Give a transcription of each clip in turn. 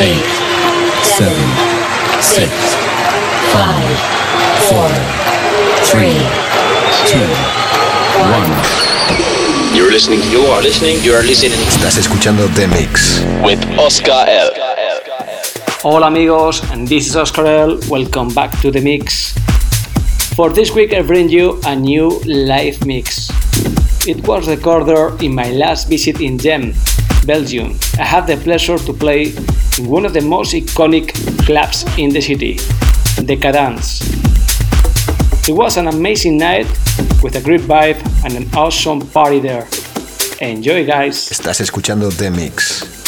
eight, seven, six, five, four, three, two, one. You're listening, you are listening, you are listening Estás escuchando The Mix. with Oscar L. Hola amigos, and this is Oscar L. Welcome back to the mix. For this week, I bring you a new live mix. It was recorded in my last visit in Ghent, Belgium. I had the pleasure to play in one of the most iconic clubs in the city, Decadence. It was an amazing night with a great vibe and an awesome party there. Enjoy, guys! Estás escuchando The Mix.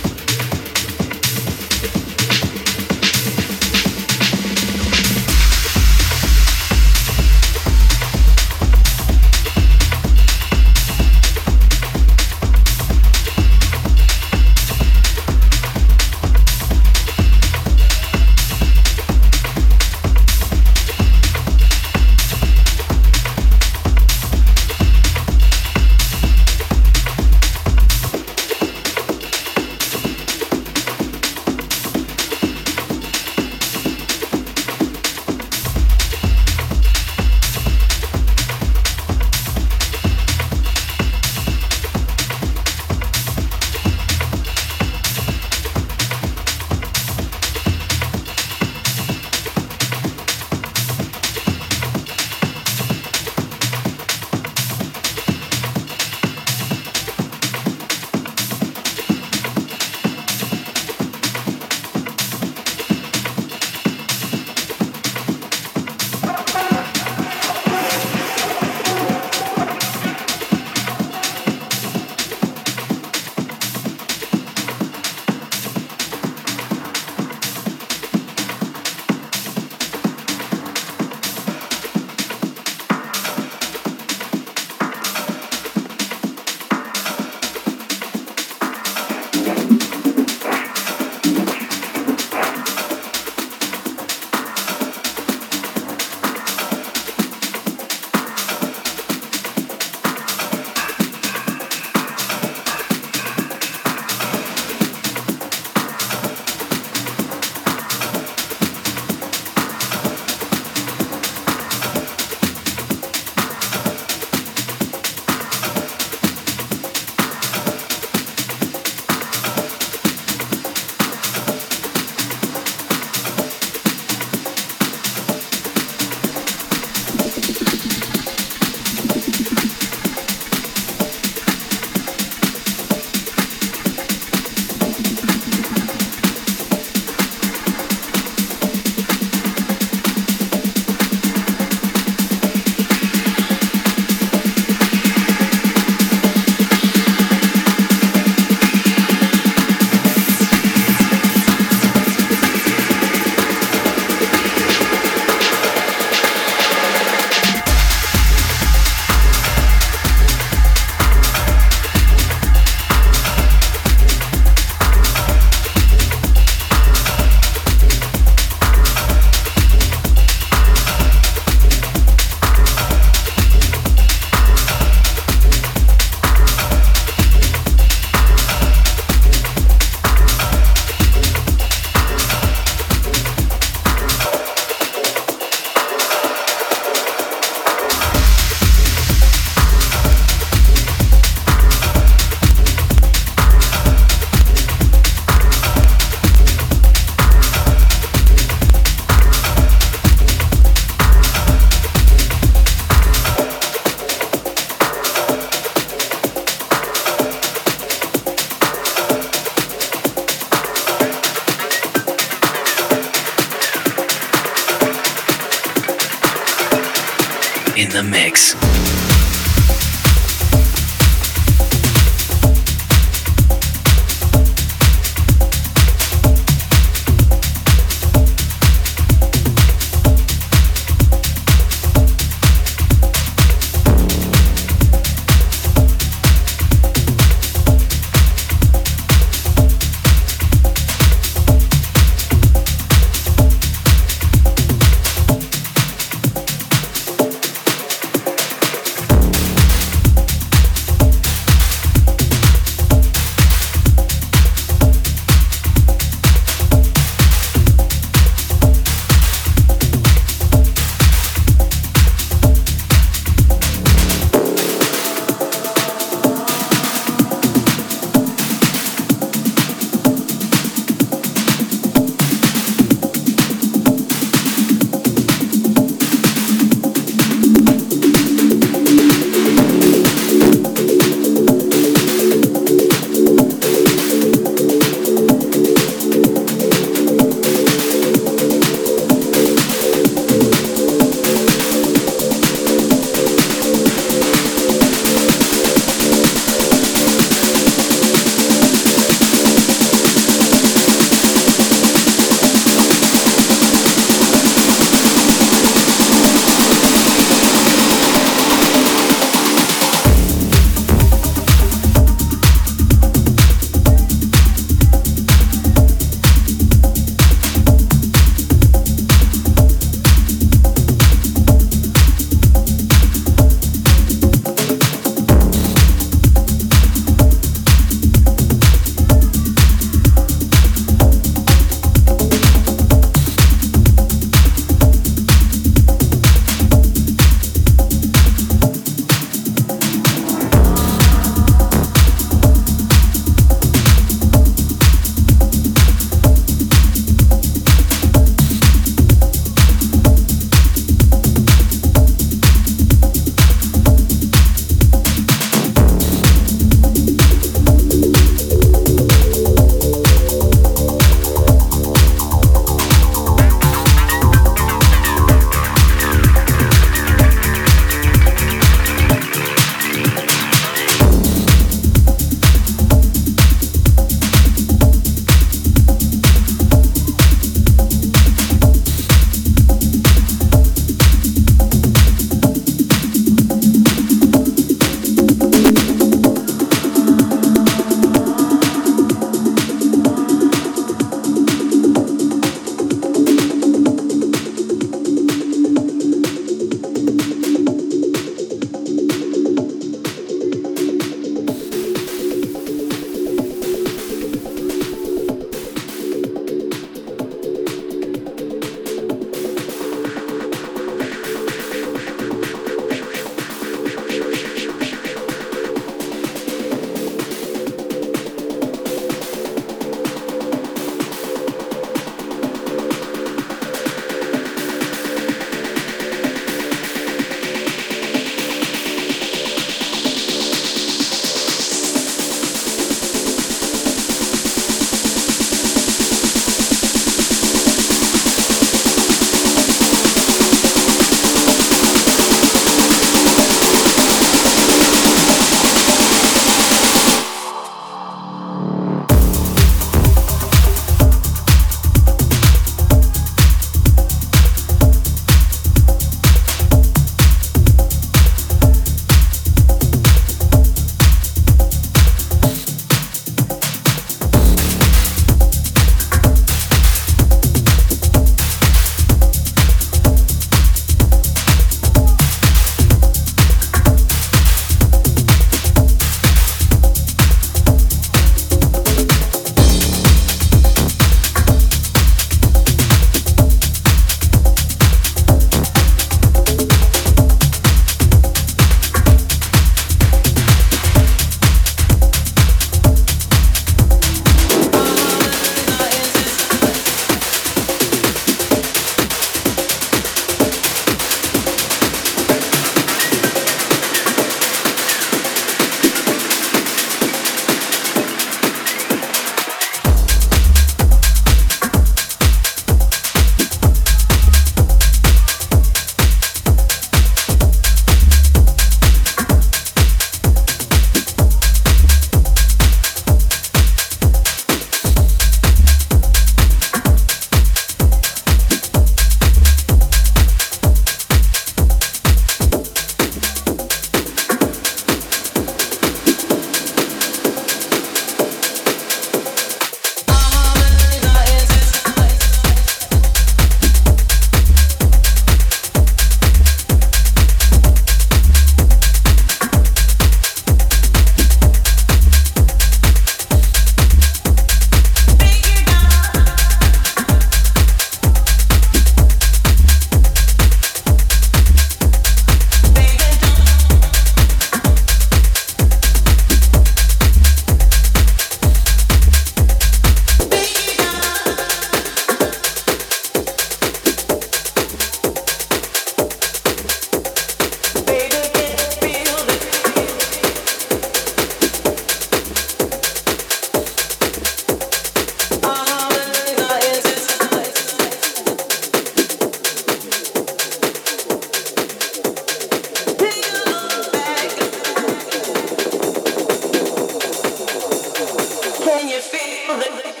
the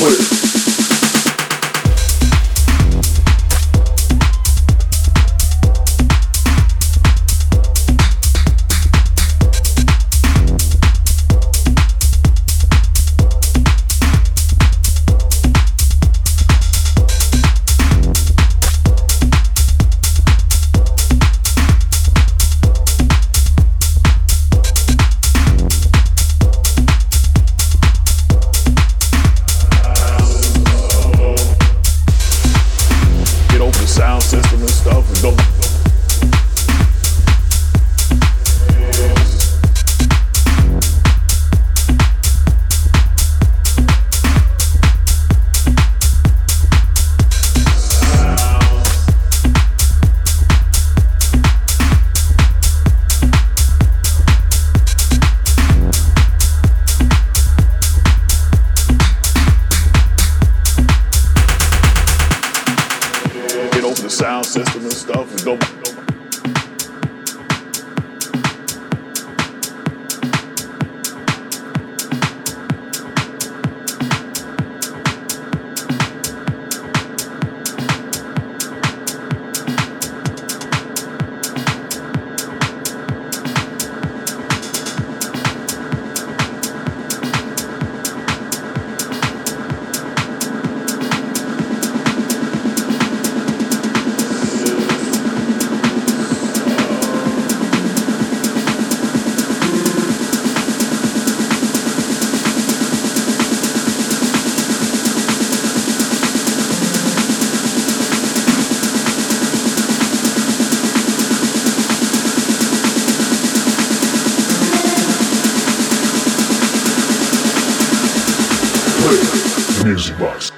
work. Rockbox.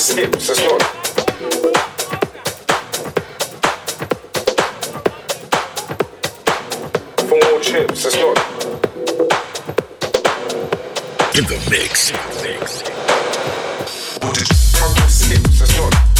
steps. That's not. Chips, that's not. In the mix. In the that's not.